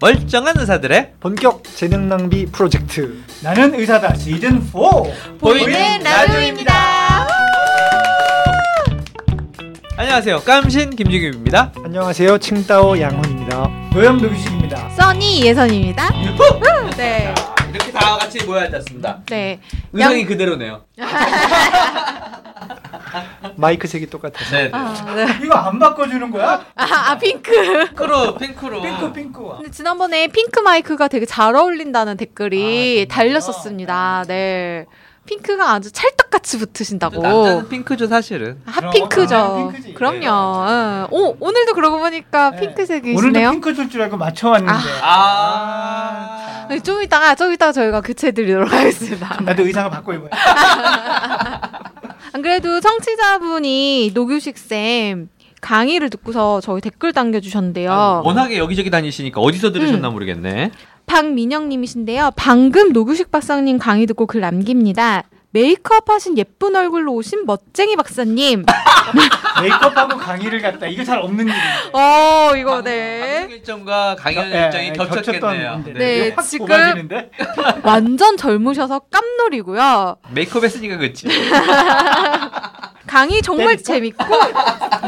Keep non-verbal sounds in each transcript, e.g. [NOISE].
멀쩡한 의사들의 본격 재능 낭비 프로젝트 나는 의사다 시즌 4 보이는 라디오입니다. 안녕하세요. 깜신 김지규입니다. 안녕하세요 칭따오 양훈입니다 노영 노규식입니다 써니 예선입니다. 네. 이렇게 다 같이 모여 앉았습니다. 네. 의상이 양- 그대로네요. [LAUGHS] 마이크 색이 똑같아서 네. 아, 네. 이거 안 바꿔주는 거야? 아, 아, 핑크. 핑크로 핑크로. 핑크 핑크 근데 지난번에 핑크 마이크가 되게 잘 어울린다는 댓글이 아, 달렸었습니다. 네. 핑크가 아주 찰떡같이 붙으신다고. 남자는 핑크죠 사실은. 핫핑크죠. 아. 그럼요. 응. 오, 오늘도 그러고 보니까 네. 핑크색이시네요. 오늘도 핑크 줄 줄 알고 맞춰왔는데 아. 네, 좀 이따가 좀 이따가 저희가 교체드리도록 하겠습니다. 나도 의상을 바꿔 입어야 [LAUGHS] 안 그래도 청취자분이 노규식 쌤 강의를 듣고서 저희 댓글 남겨주셨는데요. 아, 워낙에 여기저기 다니시니까 어디서 들으셨나 음. 모르겠네. 박민영님이신데요. 방금 노규식 박사님 강의 듣고 글 남깁니다. 메이크업 하신 예쁜 얼굴로 오신 멋쟁이 박사님. [LAUGHS] 메이크업하고 강의를 갔다 이거 잘 없는 일인데 어, 이거 방송 네. 일정과 강연 예, 일정이 예, 겹쳤겠네요. 네, 확 지금- 뽑아지는데? [LAUGHS] 완전 젊으셔서 깜놀이고요. 메이크업 했으니까 그렇지. [LAUGHS] 강의 정말? 재밌고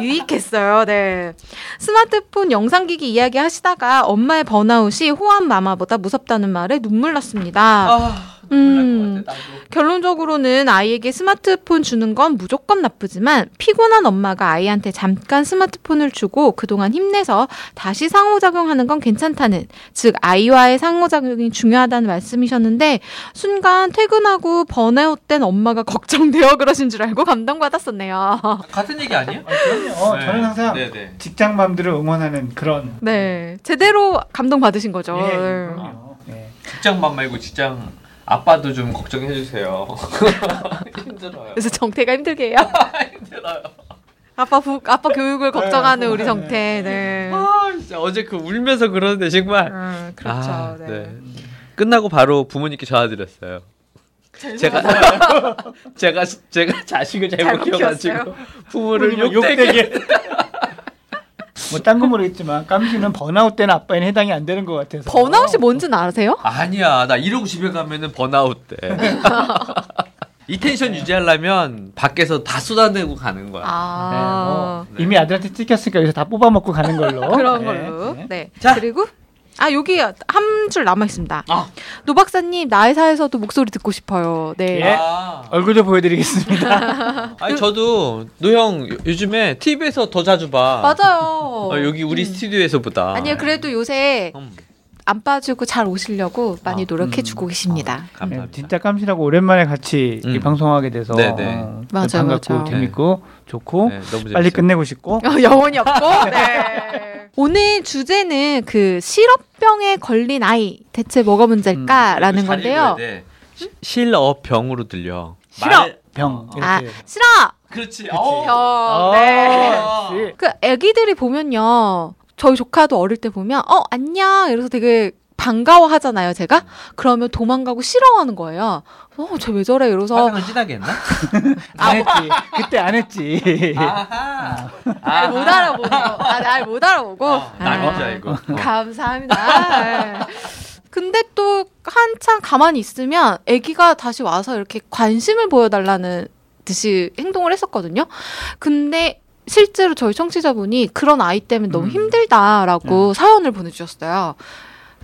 유익했어요. 네. 스마트폰 영상기기 이야기 하시다가 엄마의 번아웃이 호환 마마보다 무섭다는 말에 눈물 났습니다. 아, 음. 결론적으로는 아이에게 스마트폰 주는 건 무조건 나쁘지만 피곤한 엄마가 아이한테 잠깐 스마트폰을 주고 그동안 힘내서 다시 상호작용하는 건 괜찮다는 즉 아이와의 상호작용이 중요하다는 말씀이셨는데 순간 퇴근하고 번아웃된 엄마가 [LAUGHS] 걱정되어 그러신 줄 알고 감동받았었네요. 같은 얘기 아니에요? 아, 그럼요 어, 네. 저는 항상 네 네. 직장맘들을 응원하는 그런 네, 제대로 감동받으신 거죠. 예, 네. 그럼요 예. 직장만 말고 직장 아빠도 좀 걱정해 주세요. [LAUGHS] 힘들어요. 그래서 정태가 힘들게 해요. [LAUGHS] 힘들어요. 아빠 부, 아빠 교육을 걱정하는 우리 정태. 네. 아, 진짜 어제 그 울면서 그러는데 정말. 음, 그렇죠. 아, 네. 끝나고 바로 부모님께 전화드렸어요. 제가 [LAUGHS] 제가 제가 자식을 잘못 잘못 키워가지고? 부모를 욕되게 뭐딴 건 모르겠지만 깜씨는 번아웃 된 아빠에는 해당이 안 되는 것 같아서 번아웃이 뭔지는 아세요? 아니야 나 이러고 집에 가면은 번아웃 돼. [LAUGHS] 이 텐션 유지하려면 밖에서 다 쏟아내고 가는 거야. 네, 아, 뭐 이미 아들한테 찍혔으니까 여기서 다 뽑아먹고 가는 걸로 [LAUGHS] 그런 네, 걸로. 네. 네. 자. 그리고 아 여기 한 줄 남아 있습니다. 아. 노 박사님 나의사에서도 목소리 듣고 싶어요. 네. 예. 아, 얼굴 좀 보여드리겠습니다 [LAUGHS] 아니 저도 노형 요즘에 TV에서 더 자주 봐. 맞아요. 어, 여기 우리 음. 스튜디오에서보다. 아니요 그래도 요새 음, 안 빠지고 잘 오시려고 많이 아, 노력해 음. 주고 계십니다. 네, 감사합니다. 진짜 깜씨라고 오랜만에 같이 음. 이 방송하게 돼서 네네. 어, 맞아요, 반갑고 맞아요. 재밌고 좋고 네, 너무 빨리 재밌어요. 끝내고 싶고 어, 영혼이 없고. [LAUGHS] 네. 오늘 주제는 그 실업병에 걸린 아이 대체 뭐가 문제일까라는 잘 건데요. 읽어야 돼. 시- 실어병으로 들려. 말- 병 이렇게 아 싫어. 그렇지. 병. 어, 네. 그 애기들이 보면요. 저희 조카도 어릴 때 보면 어 안녕 이러면서 되게 반가워하잖아요. 제가 그러면 도망가고 싫어하는 거예요. 어 쟤 왜 저래 이러면서 화장을 진하게 했나? [LAUGHS] 안 했지 그때 안 했지 아하. 날못 알아보고 아, 날못 알아보고 어, 남인 줄 아, 알고. 감사합니다. 네. 근데 또 한참 가만히 있으면 아기가 다시 와서 이렇게 관심을 보여달라는 듯이 행동을 했었거든요. 근데 실제로 저희 청취자분이 그런 아이 때문에 너무 음. 힘들다라고 사연을 보내주셨어요.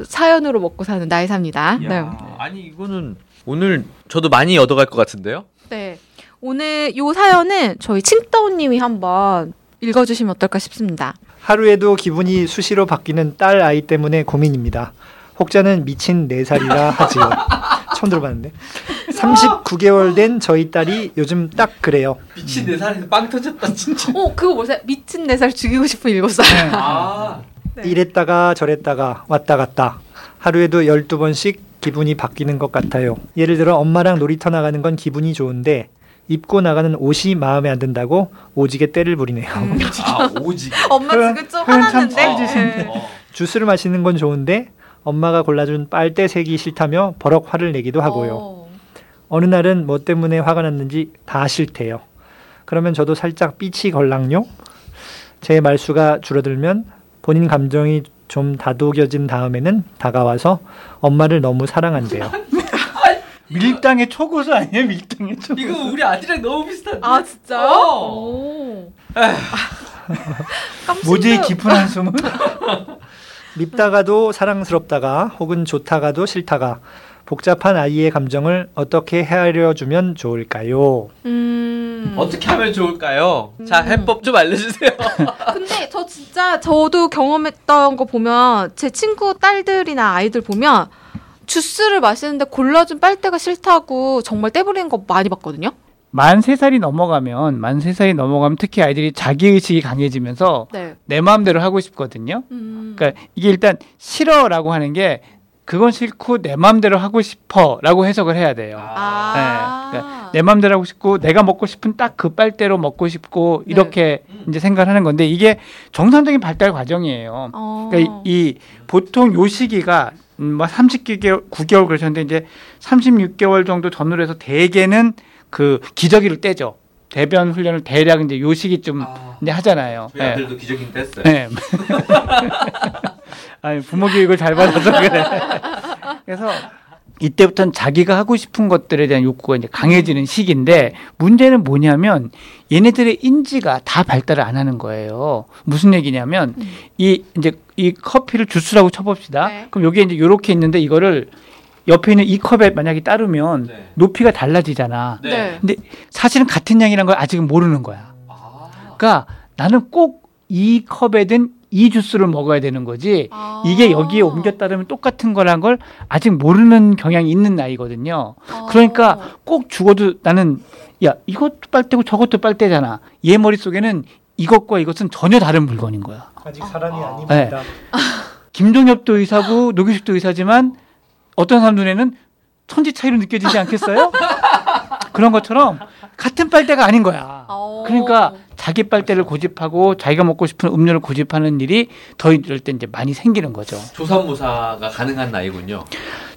사연으로 먹고 사는 나이 삽니다. 네. 야. 아니 이거는 오늘 저도 많이 얻어갈 것 같은데요? 네. 오늘 요 사연은 저희 칭따오님이 한번 읽어주시면 어떨까 싶습니다. 하루에도 기분이 수시로 바뀌는 딸 아이 때문에 고민입니다. 혹자는 미친 4살이라 [LAUGHS] 하지요. 처음 들어봤는데. 39개월 된 저희 딸이 요즘 딱 그래요. 미친 내 살에서 빵 터졌다 진짜. 어, 그거 보세요. 미친 네살 죽이고 싶은 일곱 살. 아. 네. 이랬다가 저랬다가 왔다 갔다. 하루에도 12번씩 기분이 바뀌는 것 같아요. 예를 들어 엄마랑 놀이터 나가는 건 기분이 좋은데 입고 나가는 옷이 마음에 안 든다고 오지게 때를 부리네요. [LAUGHS] 아 오지. [LAUGHS] 엄마 지금 좀 화났는데. 어. 주스를 마시는 건 좋은데 엄마가 골라준 빨대 색이 싫다며 버럭 화를 내기도 하고요. 어. 어느 날은 뭐 때문에 화가 났는지 다 싫대요. 그러면 저도 살짝 삐치 걸랑요. 제 말수가 줄어들면 본인 감정이 좀 다독여진 다음에는 다가와서 엄마를 너무 사랑한대요. [LAUGHS] 밀당의 초고수 아니에요? 밀당의 초고수. 이거 우리 아들이랑 너무 비슷한데. 아 진짜요? 어. 깜찍해요. 깊은 한숨은? [LAUGHS] 밉다가도 사랑스럽다가 혹은 좋다가도 싫다가 복잡한 아이의 감정을 어떻게 헤아려 주면 좋을까요? 음. 어떻게 하면 좋을까요? 자, 음. 해법 좀 알려주세요. [LAUGHS] 근데 저 진짜 저도 경험했던 거 보면 제 친구 딸들이나 아이들 보면 주스를 마시는데 골라준 빨대가 싫다고 정말 떼부리는 거 많이 봤거든요. 만 세 살이 넘어가면 만 세 살이 넘어가면 특히 아이들이 자기 의식이 강해지면서 네. 내 마음대로 하고 싶거든요. 음. 그러니까 이게 일단 싫어라고 하는 게 그건 싫고 내 마음대로 하고 싶어라고 해석을 해야 돼요. 아. 네, 그러니까 내 마음대로 하고 싶고 내가 먹고 싶은 딱 그 빨대로 먹고 싶고 네. 이렇게 이제 생각을 하는 건데 이게 정상적인 발달 과정이에요. 어. 그러니까 이, 이 보통 요 시기가 음, 뭐 39개월 9개월 그러셨는데 이제 36개월 정도 전후로 해서 대개는 그 기저귀를 떼죠. 대변 훈련을 대략 이제 요 시기쯤 아, 이제 하잖아요. 저희 아들도 기저귀 뗐어요. 네. [LAUGHS] 아니, 부모 교육을 잘 받아서 그래. [LAUGHS] 그래서 이때부터는 자기가 하고 싶은 것들에 대한 욕구가 이제 강해지는 시기인데 문제는 뭐냐면 얘네들의 인지가 다 발달을 안 하는 거예요. 무슨 얘기냐면 음. 이 이제 이 커피를 주스라고 쳐봅시다. 네. 그럼 여기에 이제 요렇게 있는데 이거를 옆에 있는 이 컵에 만약에 따르면 네. 높이가 달라지잖아. 네. 근데 사실은 같은 양이라는 걸 아직은 모르는 거야. 아. 그러니까 나는 꼭 이 컵에 든 이 주스를 먹어야 되는 거지. 아. 이게 여기에 따르면 똑같은 거란 걸 아직 모르는 경향이 있는 나이거든요. 아. 그러니까 꼭 죽어도 나는 야 이것도 빨대고 저것도 빨대잖아. 얘 머릿속에는 이것과 이것은 전혀 다른 물건인 거야. 아직 사람이 아. 아닙니다. 김종엽도 의사고 [LAUGHS] 노규식도 의사지만 어떤 사람 눈에는 천지 차이로 느껴지지 않겠어요? [LAUGHS] 그런 것처럼 같은 빨대가 아닌 거야. 어. 그러니까 자기 빨대를 고집하고 자기가 먹고 싶은 음료를 고집하는 일이 더 이럴 때 이제 많이 생기는 거죠. 조산모사가 가능한 나이군요.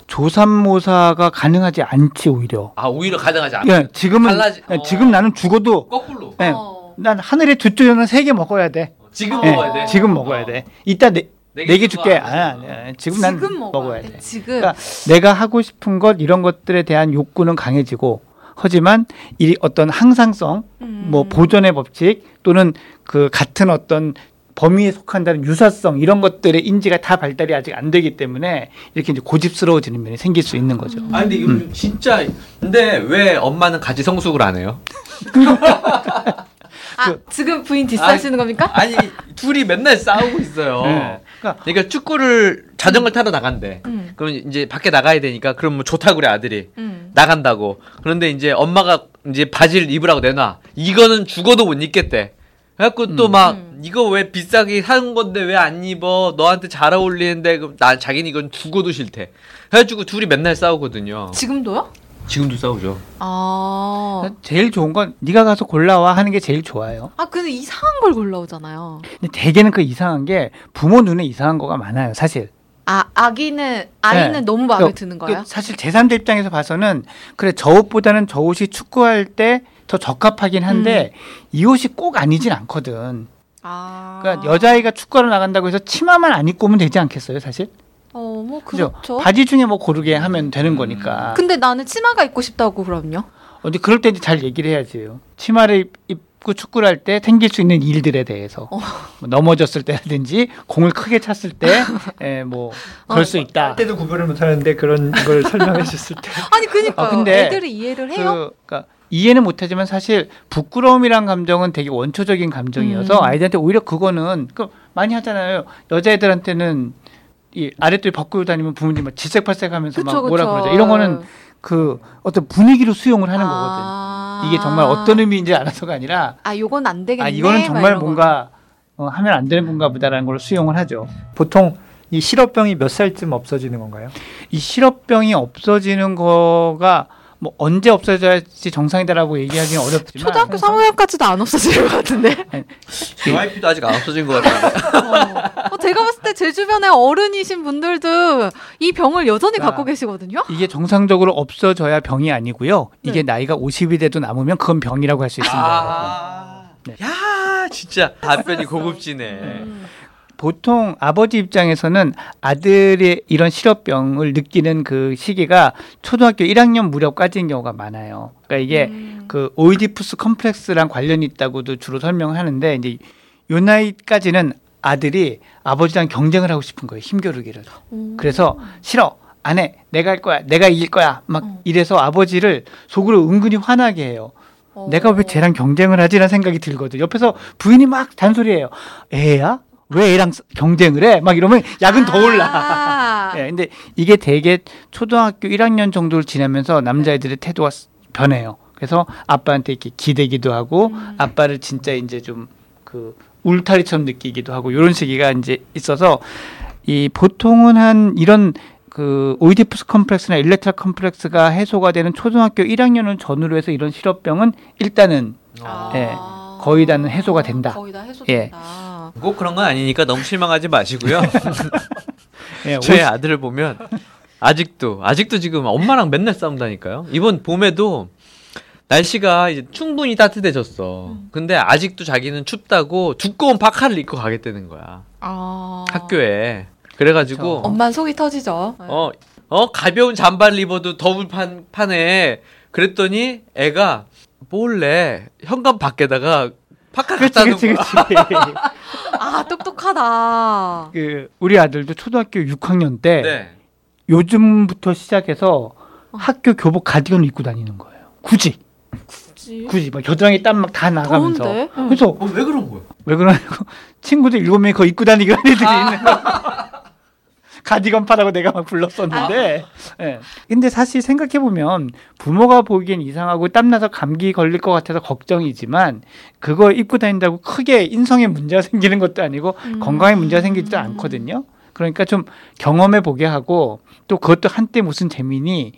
조산모사가 가능하지 않지 오히려. 아, 오히려 가능하지 않아. 예, 지금은 달라지- 예, 어. 지금 나는 죽어도 거꾸로. 예, 어. 난 하늘에 두 조연은 세개 먹어야 돼. 지금 예, 먹어야 돼. 지금 먹어야 돼. 이따 네, 네네개줄 줄게. 거 아. 아, 지금 난 지금 먹어야, 먹어야 돼. 돼. 지금. 그러니까 내가 하고 싶은 것 이런 것들에 대한 욕구는 강해지고 하지만 이 어떤 항상성 음. 뭐 보존의 법칙 또는 그 같은 어떤 범위에 속한다는 유사성 이런 것들의 인지가 다 발달이 아직 안 되기 때문에 이렇게 이제 고집스러워지는 면이 생길 수 있는 거죠. 아 근데 이거 음. 진짜 근데 왜 엄마는 같이 성숙을 안 해요? [LAUGHS] 아, 지금 부인 디스하시는 겁니까? 아니 둘이 맨날 싸우고 있어요. 네. 그러니까 그러니까 축구를 자전거 타러 나간대. 음. 그럼 이제 밖에 나가야 되니까 그럼 뭐 좋다고 그래 아들이 음. 나간다고. 그런데 이제 엄마가 이제 바지를 입으라고 내놔. 이거는 죽어도 못 입겠대. 그래갖고 또막 음. 이거 왜 비싸게 사는 건데 왜 안 입어? 너한테 잘 어울리는데 그럼 나 자기는 이건 죽어도 싫대. 해가지고 둘이 맨날 싸우거든요. 지금도요? 지금도 싸우죠. 아. 제일 좋은 건 네가 가서 골라와 하는 게 제일 좋아요. 아, 근데 이상한 걸 골라오잖아요. 근데 대개는 그 이상한 게 부모 눈에 이상한 거가 많아요, 사실. 아, 아기는, 아이는 네. 너무 마음에 그- 드는 그 거예요? 사실 제3자 입장에서 봐서는 그래 저 옷보다는 저 옷이 축구할 때 더 적합하긴 한데 이 옷이 꼭 아니진 않거든. 아. 그러니까 여자아이가 축구하러 나간다고 해서 치마만 안 입고 오면 되지 않겠어요, 사실? 어, 뭐, 그죠? 그렇죠. 바지 중에 뭐 고르게 하면 되는 거니까. 근데 나는 치마가 입고 싶다고 그럼요. 어, 근데 그럴 때 이제 잘 얘기를 해야지요. 치마를 입- 입고 축구를 할 때 생길 수 있는 일들에 대해서 어. 뭐 넘어졌을 때라든지 공을 크게 찼을 때, 에, [LAUGHS] 뭐 그럴 어, 수 있다. 때도 구별을 못 하는데 그런 걸 설명해 줬을 때 [LAUGHS] 아니. 아, 근데 애들이 이해를 해요? 그, 그러니까 이해는 못하지만 사실 부끄러움이란 감정은 되게 원초적인 감정이어서 음. 아이들한테 오히려 그거는 그 많이 하잖아요. 여자애들한테는 이 아랫돌 벗고 다니면 부모님 막 질색팔색하면서 막 그쵸, 뭐라 그쵸. 그러죠. 이런 거는 그 어떤 분위기로 수용을 하는 거거든. 아. 이게 정말 어떤 의미인지 알아서가 아니라 아, 요건 안 되겠네. 아 이거는 막 정말. 뭔가 어, 하면 안 되는 건가 보다라는 걸 수용을 하죠. 보통 이 실업병이 몇 살쯤 없어지는 건가요? 이 실업병이 없어지는 거가 뭐 언제 없어져야지 정상이다라고 얘기하기는 어렵지만 초등학교 3학년까지도 안 없어질 것 같은데. [LAUGHS] JYP도 아직 안 없어진 것 같아요. 어, 제가 봤을 때 제 주변에 어른이신 분들도 이 병을 여전히 아. 갖고 계시거든요. 이게 정상적으로 없어져야 병이 아니고요. 이게 네. 나이가 50이 돼도 남으면 그건 병이라고 할 수 있습니다. 아. 네. 야, 진짜 답변이 고급지네. 음. 보통 아버지 입장에서는 아들의 이런 실업병을 느끼는 그 시기가 초등학교 1학년 무렵까지인 경우가 많아요. 그러니까 이게 음. 그 오이디푸스 컴플렉스랑 관련이 있다고도 주로 설명하는데 이제 요 나이까지는 아들이 아버지랑 경쟁을 하고 싶은 거예요. 힘겨루기를. 음. 그래서 싫어. 안 해. 내가 할 거야. 내가 이길 거야. 막 어. 이래서 아버지를 속으로 은근히 화나게 해요. 어. 내가 왜 쟤랑 경쟁을 하지라는 생각이 들거든. 옆에서 부인이 막 잔소리해요. 애야? 왜 애랑 스- 경쟁을 해? 막 이러면 약은 더 올라. 아. [LAUGHS] 예, 근데 이게 되게 초등학교 1학년 정도를 지나면서 남자애들의 태도가 스- 변해요. 그래서 아빠한테 이렇게 기대기도 하고 음. 아빠를 진짜 이제 좀 그 울타리처럼 느끼기도 하고 이런 시기가 이제 있어서 이 보통은 한 이런 그 오이디푸스 컴플렉스나 일렉트라 컴플렉스가 해소가 되는 초등학교 1학년을 전후로 해서 이런 싫어병은 일단은 어. 예, 거의 다는 해소가 된다. 거의 다 예. 해소된다. 꼭 그런 건 아니니까 너무 실망하지 마시고요. [LAUGHS] 예, 저희 아들을 보면 아직도 아직도 지금 엄마랑 맨날 싸운다니까요. 이번 봄에도 날씨가 이제 충분히 따뜻해졌어. 근데 아직도 자기는 춥다고 두꺼운 파카를 입고 가겠다는 거야. 아. 학교에. 그래가지고 엄마 속이 터지죠. 어, 어 가벼운 잠바를 입어도 더울 판, 판에 그랬더니 애가 몰래 현관 밖에다가 파카 놓은 그렇지 거야. 그렇지. [LAUGHS] 아 똑똑하다. 그 우리 아들도 초등학교 6학년 때 네. 요즘부터 시작해서 학교 교복 가디건 입고 다니는 거예요. 굳이 굳이. 굳이 막 겨드랑이 땀 막 다 나가면서. 더운데? 응. 그래서 어, 왜 그런 거야? 왜 그러냐고 친구들 일곱 명이 그거 입고 다니고 하는 애들이 있는 거. [LAUGHS] 가디건 파라고 내가 막 불렀었는데. 예. 근데 사실 생각해 보면 부모가 보기엔 이상하고 땀나서 감기 걸릴 것 같아서 걱정이지만 그거 입고 다닌다고 크게 인성에 문제가 생기는 것도 아니고 음. 건강에 문제가 생기지도 않거든요. 그러니까 좀 경험해 보게 하고 또 그것도 한때 무슨 재미니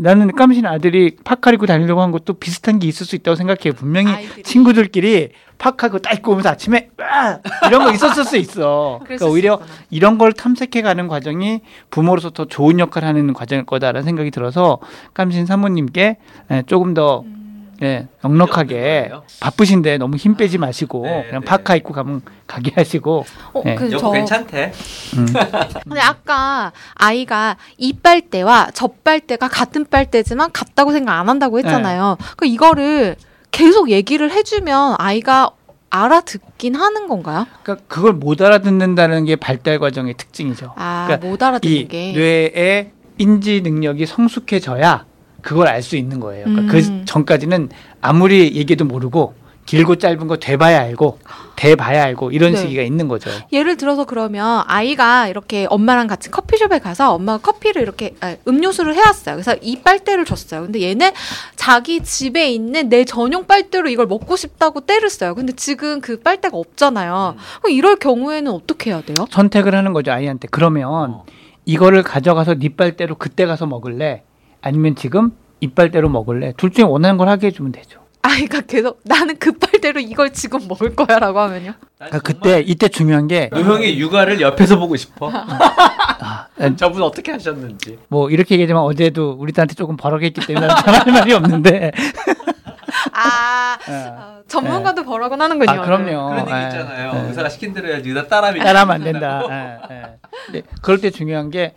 나는 깜신 아들이 파카 입고 다니려고 한 것도 비슷한 게 있을 수 있다고 생각해요. 분명히 아이들이. 친구들끼리 파카 그거 딱 입고 오면서 아침에 와! 이런 거 있었을 수 있어. 그러니까 수 오히려 있구나. 이런 걸 탐색해 가는 과정이 부모로서 더 좋은 역할을 하는 과정일 거다라는 생각이 들어서 깜신 사모님께 예, 조금 더 음. 예, 넉넉하게? 바쁘신데 너무 힘 빼지 마시고 네, 그냥 네. 파카 입고 가면 가게 하시고 어, 네. 그 저 괜찮대. 음. [LAUGHS] 근데 아까 아이가 이 빨대와 저 빨대가 같은 빨대지만 같다고 생각 안 한다고 했잖아요. 그 이거를 계속 얘기를 해주면 아이가 알아듣긴 하는 건가요? 그러니까 그걸 못 알아듣는다는 게 발달 과정의 특징이죠. 아, 그러니까 못 알아듣는 이 게. 뇌의 인지 능력이 성숙해져야 그걸 알 수 있는 거예요. 그러니까 음. 그 전까지는 아무리 얘기도 모르고 길고 짧은 거 돼봐야 알고 돼봐야 알고 이런 네. 시기가 있는 거죠. 예를 들어서 그러면 아이가 이렇게 엄마랑 같이 커피숍에 가서 엄마가 커피를 이렇게 아, 음료수를 해왔어요. 그래서 이 빨대를 줬어요. 근데 얘는 자기 집에 있는 내 전용 빨대로 이걸 먹고 싶다고 때를 써요. 근데 지금 그 빨대가 없잖아요. 그럼 이럴 경우에는 어떻게 해야 돼요? 선택을 하는 거죠 아이한테. 그러면 어. 이거를 가져가서 네 빨대로 그때 가서 먹을래? 아니면 지금 이빨대로 먹을래? 둘 중에 원하는 걸 하게 해주면 되죠. 아이가 계속 나는 그 빨대로 이걸 지금 먹을 거야라고 하면요. 그러니까 그때 이때 중요한 게 노형의 육아를 옆에서 보고 싶어. 아, [LAUGHS] 저분 어떻게 하셨는지. 뭐 이렇게 얘기하지만 어제도 우리 딸한테 조금 버럭했기 때문에 [LAUGHS] 잘할 말이 없는데. [LAUGHS] 아 예. 어, 전문가도 버라곤 하는군요. 아 그럼요. 그런 얘기 예, 있잖아요. 예. 의사가 시킨 대로 해야지 의사 따라하면 따라하면 안 된다. 예, 예. 근데 그럴 때 중요한 게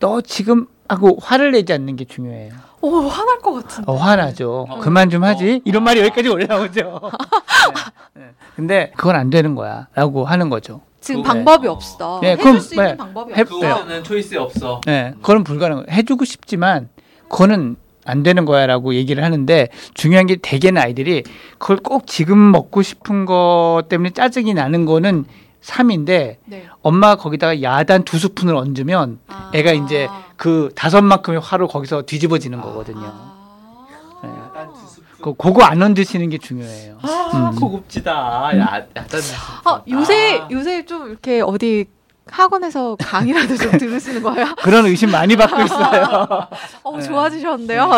너 지금 하고 화를 내지 않는 게 중요해요. 오 화날 것 같은데. 어, 화나죠. 어. 그만 좀 하지. 어. 이런 말이 여기까지 올라오죠. 예, [LAUGHS] 예. 근데 그건 안 되는 거야. 라고 하는 거죠. 지금 방법이 어. 없어. 네, 해줄 그럼, 수 있는 네. 방법이 해- 없어. 그거는 초이스 없어. 예, 그건 불가능. 해주고 싶지만 그거는 안 되는 거야라고 얘기를 하는데 중요한 게 대개는 아이들이 그걸 꼭 지금 먹고 싶은 거 때문에 짜증이 나는 거는 3인데 네. 엄마가 거기다가 야단 두 스푼을 얹으면 아. 애가 이제 그 다섯 만큼의 화로 거기서 뒤집어지는 거거든요. 아. 예. 그 그거 안 얹으시는 게 중요해요. 아, 음. 고급지다. 야, 약간. 아, 요새 아. 요새 좀 이렇게 어디 학원에서 강의라도 좀 들으시는 거예요? [LAUGHS] 그런 의심 많이 받고 있어요. [LAUGHS] 어, 네. 좋아지셨는데요.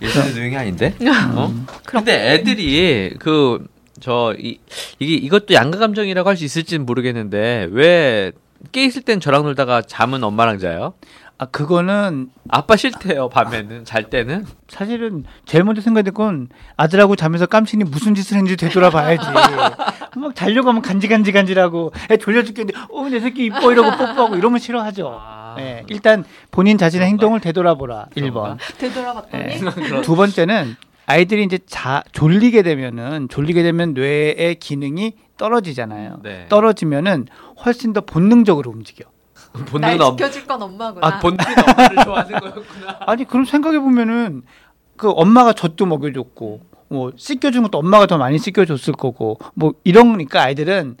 예전에 노형이 아닌데? 어? 음. 근데 애들이 그 저 이 이게 이것도 양가 감정이라고 할 수 있을지는 모르겠는데 왜 깨 있을 땐 저랑 놀다가 잠은 엄마랑 자요? 아 그거는 아빠 싫대요 밤에는 잘 때는. 사실은 제일 먼저 생각된 건 아들하고 자면서 깜신이 무슨 짓을 했는지 되돌아봐야지. [LAUGHS] 막 자려고 하면 간지간지간지라고 애 졸려 죽겠는데 어 내 새끼 이뻐 이러고 뽀뽀하고 이러면 싫어하죠. 아. 예, 일단 본인 자신의 행동을 되돌아보라. 그런가? 1번. 되돌아봤더니 [LAUGHS] 예. 두 번째는 아이들이 이제 자 졸리게 되면은 졸리게 되면 뇌의 기능이 떨어지잖아요. 네. 떨어지면은 훨씬 더 본능적으로 움직여. [LAUGHS] 날 본능은 엄. 지켜줄 건 엄마구나. 아 본능은 [LAUGHS] 엄마를 좋아하는 거였구나. [LAUGHS] 아니 그럼 생각해 보면은 그 엄마가 젖도 먹여줬고 뭐 씻겨준 것도 엄마가 더 많이 씻겨줬을 거고 뭐 이러니까 아이들은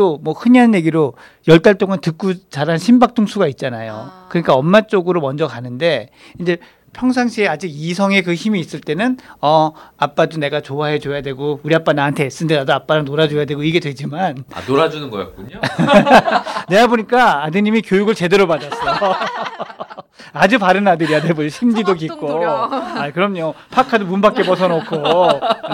또 뭐 흔히 하는 얘기로 열 달 동안 듣고 자란 심박동수가 있잖아요. 아. 그러니까 엄마 쪽으로 먼저 가는데 이제 평상시에 아직 이성의 그 힘이 있을 때는 어 아빠도 내가 좋아해 줘야 되고 우리 아빠 나한테 애쓴데 나도 아빠랑 놀아줘야 되고 이게 되지만 아 놀아주는 거였군요. [LAUGHS] 내가 보니까 아드님이 교육을 제대로 받았어. [LAUGHS] 아주 바른 아들이야, 내 볼. 심지도 깊고. 도령. 아, 그럼요. 파카도 문 밖에 벗어놓고.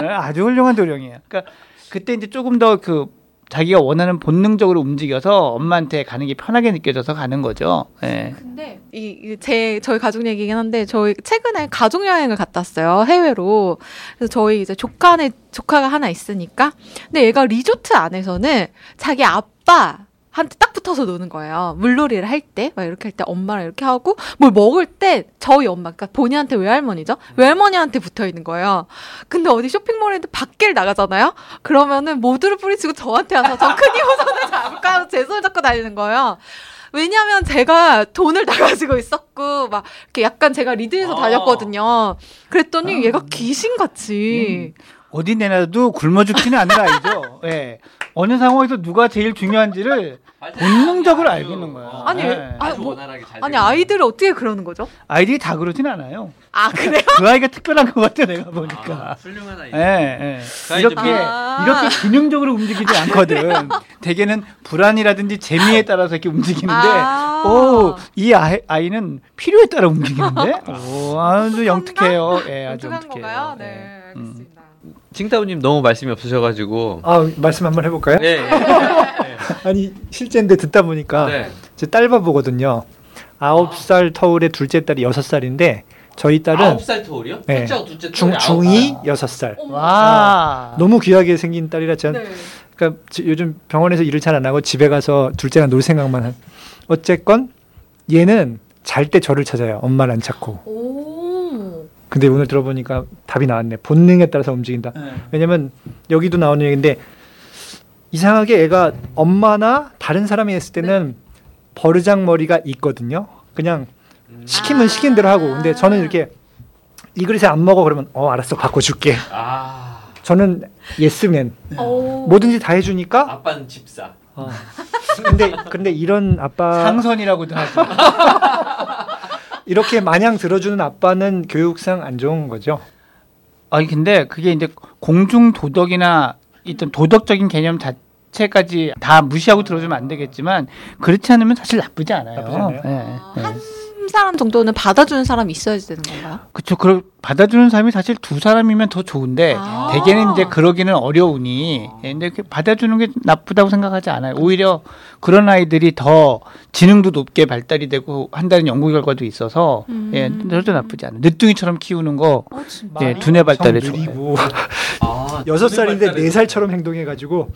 네, 아주 훌륭한 도령이에요. 그러니까 그때 이제 조금 더 그 자기가 원하는 본능적으로 움직여서 엄마한테 가는 게 편하게 느껴져서 가는 거죠. 예. 근데 이 제 저희 가족 얘기긴 한데 저희 최근에 가족 여행을 갔다 왔어요 해외로 그래서 저희 이제 조카네 조카가 하나 있으니까 근데 얘가 리조트 안에서는 자기 아빠 한테 딱 붙어서 노는 거예요. 물놀이를 할 때, 막 이렇게 할 때 엄마랑 이렇게 하고, 뭘 먹을 때 저희 엄마, 그러니까 본인한테 외할머니죠? 외할머니한테 붙어 있는 거예요. 근데 어디 쇼핑몰에도 밖을 나가잖아요? 그러면은 모두를 뿌리치고 저한테 와서 저 큰 이모 손을 잡을까 하고 [LAUGHS] 제 손을 잡고 다니는 거예요. 왜냐면 제가 돈을 다 가지고 있었고 막 이렇게 약간 제가 리드해서 아. 다녔거든요. 그랬더니 얘가 귀신같이 어디 내놔도 굶어 죽지는 않을 아이죠. [LAUGHS] 예. 어느 상황에서 누가 제일 중요한지를 본능적으로 알고 있는 거야. 아니, 예. 아, 뭐-. 아니 아이들을 어떻게 그러는 거죠? 아이들이 다 그러진 않아요. 아 그래요? [LAUGHS] 그 아이가 특별한 것 같아, 내가 아, 보니까. 훌륭한 아이. 예, 예. 이렇게 아. 이렇게 기능적으로 움직이지 않거든. [LAUGHS] 대개는 불안이라든지 재미에 따라서 이렇게 움직이는데, 아. 오, 이 아이, 아이는 필요에 따라 움직이는데, 오, 아주 영특해요. 예, 아주 영특해요. 건가요? 예. 네, 음. 알겠습니다. 칭따오님 너무 말씀이 없으셔가지고. 아 말씀 한번 해볼까요? 예. 예. [LAUGHS] 아니 실제인데 듣다 보니까 네. 제 딸바보거든요. 아홉 살 터울의 둘째 딸이 여섯 살인데 저희 딸은 아홉 살 터울이요? 네. 첫째하고 둘째 중 중이 살. 여섯 살. 어머. 와. 너무 귀하게 생긴 딸이라 전 네. 그러니까 지- 요즘 병원에서 일을 잘 안 하고 집에 가서 둘째랑 놀 생각만 한. 어쨌건 얘는 잘 때 저를 찾아요. 엄마를 안 찾고. 오. 근데 오늘 들어보니까 답이 나왔네. 본능에 따라서 움직인다. 네. 왜냐면 여기도 나오는 얘기인데 이상하게 애가 엄마나 다른 사람이 했을 때는 버르장 머리가 있거든요. 그냥 시키면 아. 시킨 대로 하고. 근데 저는 이렇게 이 그릇에 안 먹어 그러면 어 알았어 바꿔줄게. 아. 저는 예스맨 오. 뭐든지 다 해주니까. 아빠는 집사. 어. 근데 근데 이런 아빠 상선이라고도 하죠. [LAUGHS] 이렇게 마냥 들어주는 아빠는 교육상 안 좋은 거죠. 아니 근데 그게 이제 공중 도덕이나 어떤 도덕적인 개념 자체까지 다 무시하고 들어주면 안 되겠지만 그렇지 않으면 사실 나쁘지 않아요. 나쁘지 않아요? 예. 한 사람 정도는 받아주는 사람이 있어야 되는 건가요? 그렇죠. 그 받아주는 사람이 사실 두 사람이면 더 좋은데 아. 대개는 이제 그러기는 어려우니 예, 근데 그 받아주는 게 나쁘다고 생각하지 않아요. 오히려 그런 아이들이 더 지능도 높게 발달이 되고 한다는 연구 결과도 있어서 음. 예, 절대 나쁘지 않아요. 늦둥이처럼 키우는 거 어. 예, 두뇌 발달에 성 좋아요. 아. 여섯 살인데 네 살처럼 행동해가지고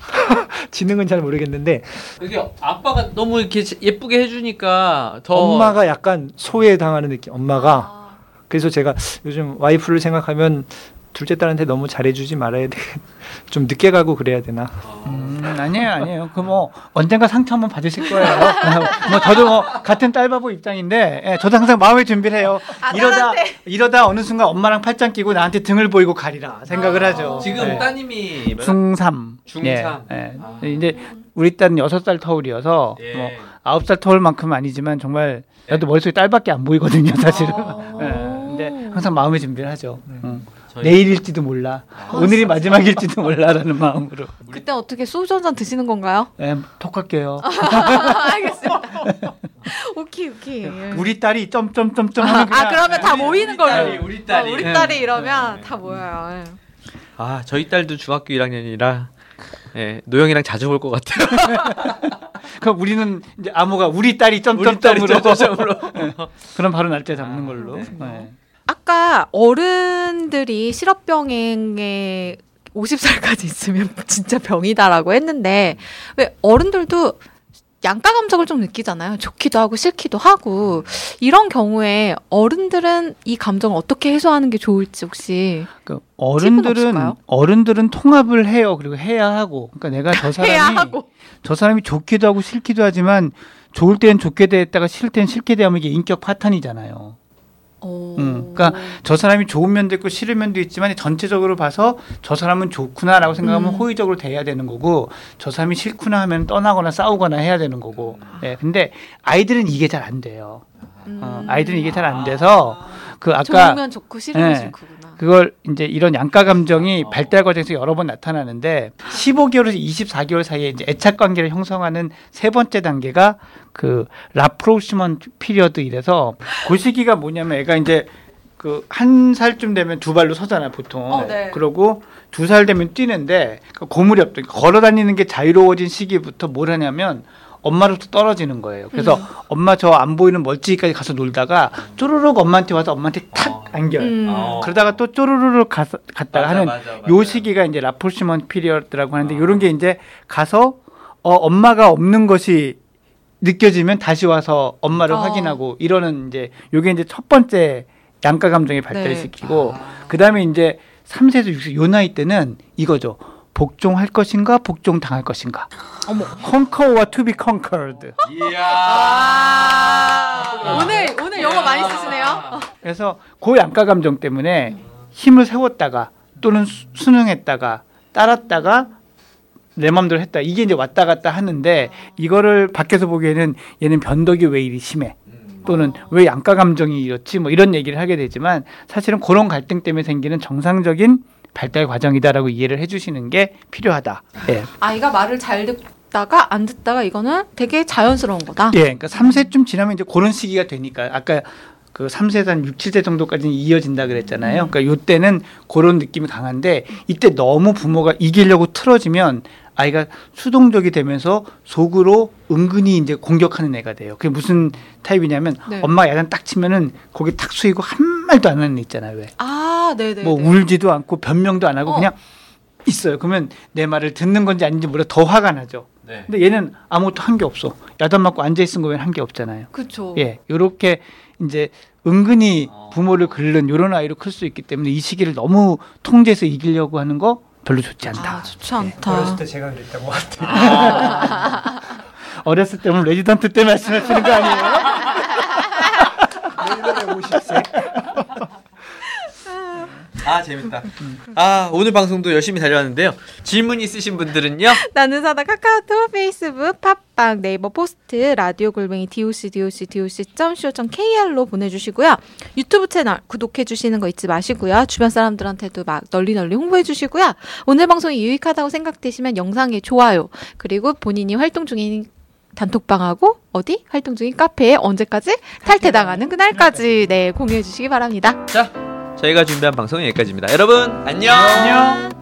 [LAUGHS] 지능은 잘 모르겠는데 이게 아빠가 너무 이렇게 예쁘게 해주니까 더 엄마가 약간 소외당하는 느낌. 엄마가 아. 그래서 제가 요즘 와이프를 생각하면 둘째 딸한테 너무 잘해주지 말아야 돼. [LAUGHS] 좀 늦게 가고 그래야 되나. 음, 아니에요, 아니에요. 그 뭐 언젠가 상처 한번 받으실 거예요. [LAUGHS] 뭐 저도 뭐 같은 딸바보 입장인데, 예, 저도 항상 마음의 준비를 해요. 이러다 아들한테. 이러다 어느 순간 엄마랑 팔짱 끼고 나한테 등을 보이고 가리라 생각을 아. 하죠. 지금 예. 따님이 몇- 중3. 중3. 예, 예. 아. 이제 우리 딸은 여섯 살 터울이어서 예. 뭐 아홉 살 터울만큼은 아니지만 정말 나도 머릿속에 딸밖에 안 보이거든요, 사실은. 아. 예. 근데 항상 마음의 준비를 하죠. 응. 저희- 내일일지도 몰라. 아, 오늘이 마지막일지도 몰라라는 마음으로. [LAUGHS] 그때 어떻게 소주 한 잔 드시는 건가요? 예, 톡할게요. [LAUGHS] 알겠습니다. [LAUGHS] 오케이 오케이. 예. 우리 딸이 점점점점 아 그냥 그러면 다 우리- 모이는 우리 걸로. 딸이, 우리 딸이. 어, 우리 예. 딸이 이러면 다 모여요. 예. 아 저희 딸도 중학교 1학년이라 예, 노영이랑 자주 볼 것 같아요. 그럼 우리는 이제 암호가 우리 딸이 우리 딸이 점점점으로 점점점으로. 그럼 바로 날짜 잡는 아, 걸로. 네. 네. 아까 어른들이 실업병행에 50살까지 있으면 [LAUGHS] 진짜 병이다라고 했는데 왜 어른들도 양가 감정을 좀 느끼잖아요. 좋기도 하고 싫기도 하고 이런 경우에 어른들은 이 감정을 어떻게 해소하는 게 좋을지 혹시 그 어른들은? 어른들은 통합을 해요. 그리고 해야 하고. 그러니까 내가 저 [LAUGHS] 해야 사람이 하고 저 사람이 좋기도 하고 싫기도 하지만 좋을 때는 좋게 대했다가 싫을 때는 싫게 대하면 이게 인격 파탄이잖아요. 오. 음, 그러니까 저 사람이 좋은 면도 있고 싫은 면도 있지만 전체적으로 봐서 저 사람은 좋구나라고 생각하면 음. 호의적으로 대해야 되는 거고 저 사람이 싫구나 하면 떠나거나 싸우거나 해야 되는 거고. 예. 근데 아이들은 이게 잘 안 돼요. 어, 아이들은 이게 잘 안 돼서 그 아까 좋으면 좋고 싫으면 네. 싫구나. 그걸 이제 이런 양가 감정이 발달 과정에서 여러 번 나타나는데 15개월에서 24개월 사이에 이제 애착 관계를 형성하는 세 번째 단계가 그 rapprochement period 이래서 그 시기가 뭐냐면 애가 이제 그 한 살쯤 되면 두 발로 서잖아 보통. 어, 네. 그러고 두 살 되면 뛰는데 그 고물이 없다. 걸어 다니는 게 자유로워진 시기부터 뭘 하냐면 엄마로부터 떨어지는 거예요. 그래서 음. 엄마 저 안 보이는 멀찍이까지 가서 놀다가 쪼르륵 엄마한테 와서 엄마한테 탁 어. 안겨요. 음. 어. 그러다가 또 쪼르르르 가서 갔다가 맞아, 하는 맞아, 맞아. 요 시기가 이제 rapprochement period라고 하는데 아. 요런 게 이제 가서 어 엄마가 없는 것이 느껴지면 다시 와서 엄마를 어. 확인하고 이러는 이제 요게 이제 첫 번째 양가 감정이 발달시키고 아. 그다음에 이제 3세에서 6세 요 나이 때는 이거죠. 복종할 것인가 복종 당할 것인가. 어머. conquer와 to be conquered. 아, 오늘 오늘 영어 많이 쓰시네요. 그래서 그 양가 감정 때문에 힘을 세웠다가 또는 수- 순응했다가 따랐다가 내 맘대로 했다. 이게 이제 왔다 갔다 하는데 이거를 밖에서 보기에는 얘는 변덕이 왜 이리 심해. 또는 왜 양가 감정이 이렇지 뭐 이런 얘기를 하게 되지만 사실은 그런 갈등 때문에 생기는 정상적인 발달 과정이다라고 이해를 해주시는 게 필요하다. 예. 아이가 말을 잘 듣다가 안 듣다가 이거는 되게 자연스러운 거다. 예, 그러니까 3세쯤 지나면 이제 그런 시기가 되니까 아까 그 3세에서 한 6, 7세 정도까지는 이어진다 그랬잖아요. 그러니까 요때는 그런 느낌이 강한데 이때 너무 부모가 이기려고 틀어지면 아이가 수동적이 되면서 속으로 은근히 이제 공격하는 애가 돼요. 그게 무슨 타입이냐면 네. 엄마가 야단 딱 치면은 거기 탁 수이고 한 말도 안 하는 애 있잖아요. 왜? 아, 네, 네. 뭐 네. 울지도 않고 변명도 안 하고 어. 그냥 있어요. 그러면 내 말을 듣는 건지 아닌지 몰라 더 화가 나죠. 네. 근데 얘는 아무것도 한 게 없어. 야단 맞고 앉아 있은 거면 한 게 없잖아요. 그렇죠. 예, 요렇게 이제 은근히 어. 부모를 긁는 요런 아이로 클 수 있기 때문에 이 시기를 너무 통제해서 이기려고 하는 거 별로 좋지 않다. 아, 좋지 않다. 어렸을 때 제가 그랬던 것 같아요. [LAUGHS] 어렸을 때면 레지던트 때 말씀하시는 거 아니에요? [LAUGHS] 내년에 50세. 아 재밌다. 아 오늘 방송도 열심히 달려왔는데요. 질문 있으신 분들은요. 나는 의사다 카카오톡, 페이스북, 팟빵, 네이버 포스트, 라디오 골뱅이 doc doc doc co kr로 보내주시고요. 유튜브 채널 구독해 주시는 거 잊지 마시고요. 주변 사람들한테도 막 널리 널리 홍보해 주시고요. 오늘 방송이 유익하다고 생각되시면 영상에 좋아요 그리고 본인이 활동 중인 단톡방하고 어디 활동 중인 카페에 언제까지 탈퇴당하는 그날까지 네 공유해 주시기 바랍니다. 자 저희가 준비한 방송은 여기까지입니다. 여러분 안녕. 안녕.